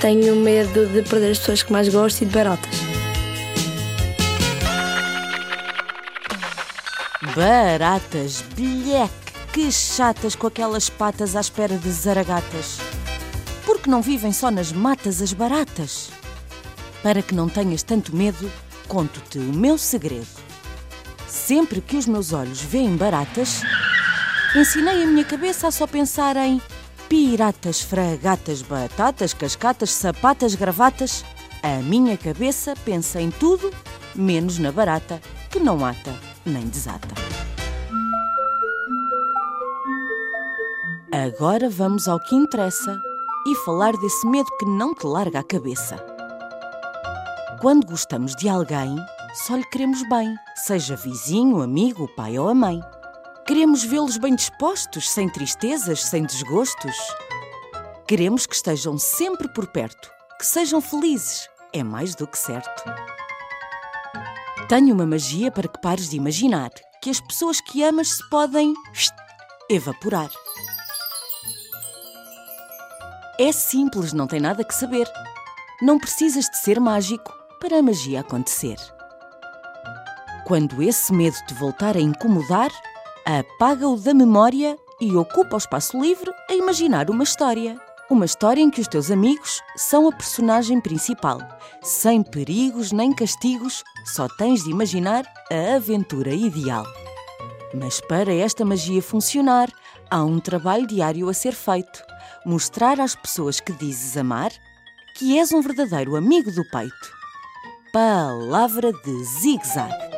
Tenho medo de perder as pessoas que mais gosto e de baratas. Baratas, bilheque, que chatas com aquelas patas à espera de zaragatas. Porque não vivem só nas matas as baratas? Para que não tenhas tanto medo, conto-te o meu segredo. Sempre que os meus olhos veem baratas, ensinei a minha cabeça a só pensar em piratas, fragatas, batatas, cascatas, sapatas, gravatas. A minha cabeça pensa em tudo, menos na barata, que não ata nem desata. Agora vamos ao que interessa e falar desse medo que não te larga a cabeça. Quando gostamos de alguém, só lhe queremos bem, seja vizinho, amigo, pai ou a mãe. Queremos vê-los bem dispostos, sem tristezas, sem desgostos. Queremos que estejam sempre por perto, que sejam felizes, é mais do que certo. Tenho uma magia para que pares de imaginar que as pessoas que amas se podem evaporar. É simples, não tem nada que saber. Não precisas de ser mágico para a magia acontecer. Quando esse medo te voltar a incomodar, apaga-o da memória e ocupa o espaço livre a imaginar uma história. Uma história em que os teus amigos são a personagem principal. Sem perigos nem castigos, só tens de imaginar a aventura ideal. Mas para esta magia funcionar, há um trabalho diário a ser feito. Mostrar às pessoas que dizes amar que és um verdadeiro amigo do peito. Palavra de zig-zag.